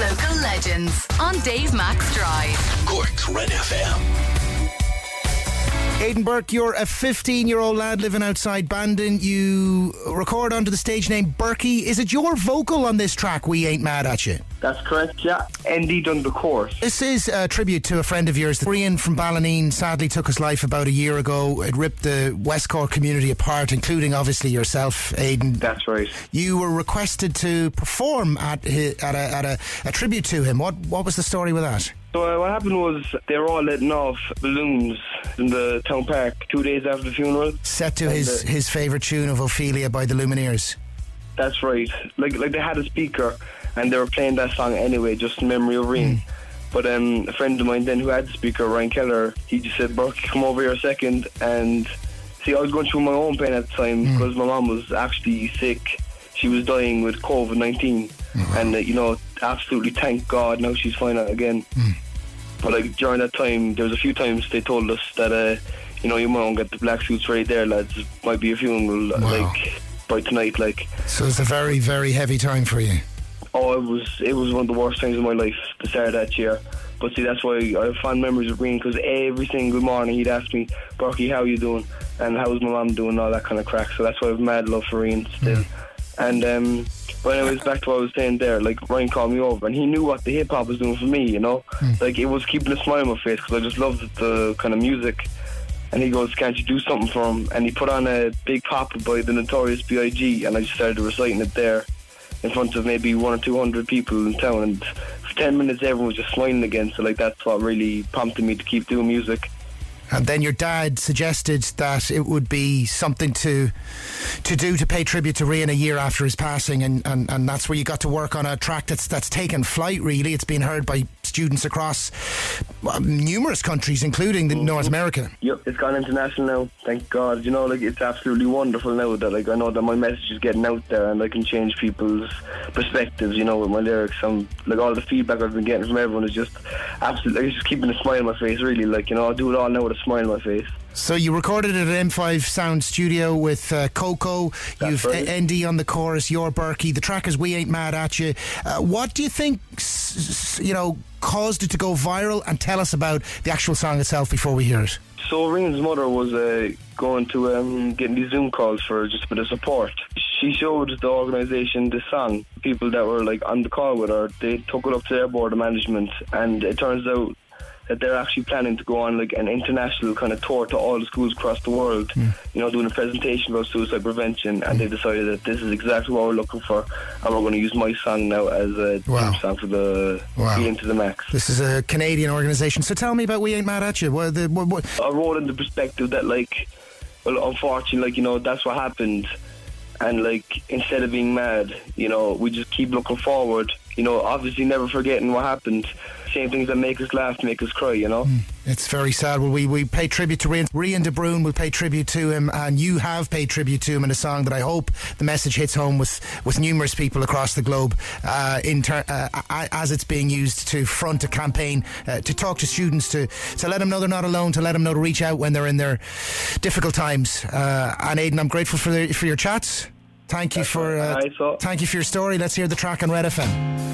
local legends on Dave Mac Drive. Cork's Red FM. Aidan Burke, you're a 15 year old lad living outside Bandon. You record under the stage name Burkie. Is it your vocal on this track, We Ain't Mad at You? That's correct, yeah. ND done the chorus. This is a tribute to a friend of yours. Rían from Ballineen sadly took his life about a year ago. It ripped the West Cork community apart, including obviously yourself, Aidan. That's right. You were requested to perform at, hi- at, a, at a, a tribute to him. What, what was the story with that? So uh, what happened was they were all letting off balloons in the town park two days after the funeral. Set to And, his, uh, his favourite tune of Ophelia by the Lumineers. That's right. Like like they had a speaker and they were playing that song anyway, just in memory of Rían. But um, a friend of mine then who had the speaker, Ryan Keller, he just said, Burke, come over here a second. And see, I was going through my own pain at the time because my mom was actually sick. She was dying with COVID 19. And, uh, you know, absolutely thank God now she's fine again. But like during that time, there was a few times they told us that, uh, you know, you might get the black suits right there, lads. Might be a funeral, like by tonight, like. So it's a very, very heavy time for you. Oh, it was it was one of the worst times of my life. The start of that year. But see, that's why I have fond memories of Rían because every single morning he'd ask me, "Burkie, how you doing?" and "How's my mum doing?" all that kind of crack. So that's why I have mad love for Rían still. And um, but anyways, back to what I was saying there. Like Ryan called me over, and he knew what the hip hop was doing for me. You know, like it was keeping a smile on my face because I just loved the kind of music. And he goes, "Can't you do something for him?" And he put on a Big Poppa by the Notorious B.I.G. and I just started reciting it there in front of maybe one or two hundred people in town. And for ten minutes, everyone was just smiling again. So like that's what really prompted me to keep doing music. And then your dad suggested that it would be something to to do to pay tribute to Rian a year after his passing, and, and, and that's where you got to work on a track that's that's taken flight. Really, it's been heard by students across well, numerous countries, including the North America. Yep, it's gone international now. Thank God. You know, like it's absolutely wonderful now that like I know that my message is getting out there and I can change people's perspectives. You know, with my lyrics. I'm like all the feedback I've been getting from everyone is just absolutely. Like, it's just keeping a smile on my face. Really, like you know, I do it all now with a smile on my face. So you recorded it at M5 Sound Studio with uh, Coco. You've right. uh, ND on the chorus. You're Burkie. The track is "We Ain't Mad at You." Uh, what do you think? You know, caused it to go viral, and tell us about the actual song itself before we hear it. So Rían's mother was uh, going to um, getting these Zoom calls for just a bit of support. She showed the organisation the song. People that were like on the call with her, they took it up to their board of management, and it turns out that they're actually planning to go on like an international kind of tour to all the schools across the world. Hmm. You know, doing a presentation about suicide prevention, and they hmm. decided that this is exactly what we're looking for, and we're going to use my song now as a Wow. song for the Wow. Healing to the Max. This is a Canadian organisation. So tell me about "We Ain't Mad at You." What, the, what, what, I wrote in the perspective that like, well, unfortunately, like you know, that's what happened, and like instead of being mad, you know, we just keep looking forward. You know, obviously never forgetting what happened. Same things that make us laugh, make us cry. You know. It's very sad. Well, we, we pay tribute to Rian. Rían de Brún We pay tribute to him, and you have paid tribute to him in a song that I hope the message hits home with, with numerous people across the globe uh, in ter- uh, as it's being used to front a campaign uh, to talk to students, to, to let them know they're not alone, to let them know to reach out when they're in their difficult times. Uh, and Aidan, I'm grateful for, the, for your chats. Thank you for uh, thank you for your story. Let's hear the track on Red FM.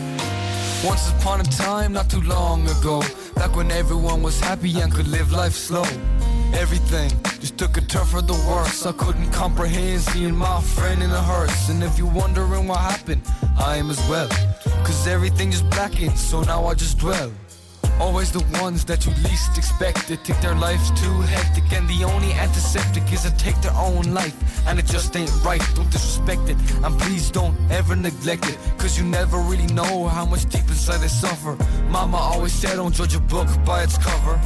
Once upon a time, not too long ago, back when everyone was happy and could live life slow. Everything just took a turn for the worse. I couldn't comprehend seeing my friend in a hearse. And if you're wondering what happened, I am as well. Cause everything just blackened, so now I just dwell. Always the ones that you least expect. To take their lives too hectic And the only antiseptic is to take their own life. And it just ain't right, don't disrespect it. And please don't ever neglect it Cause you never really know how much deep inside they suffer. Mama always said don't judge a book by its cover.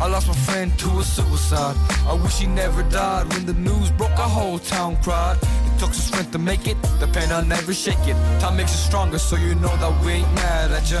I lost my friend to a suicide. I wish he never died When the news broke our whole town cried. It took some strength to make it The pain I'll never shake it. Time makes you stronger so you know that we ain't mad at ya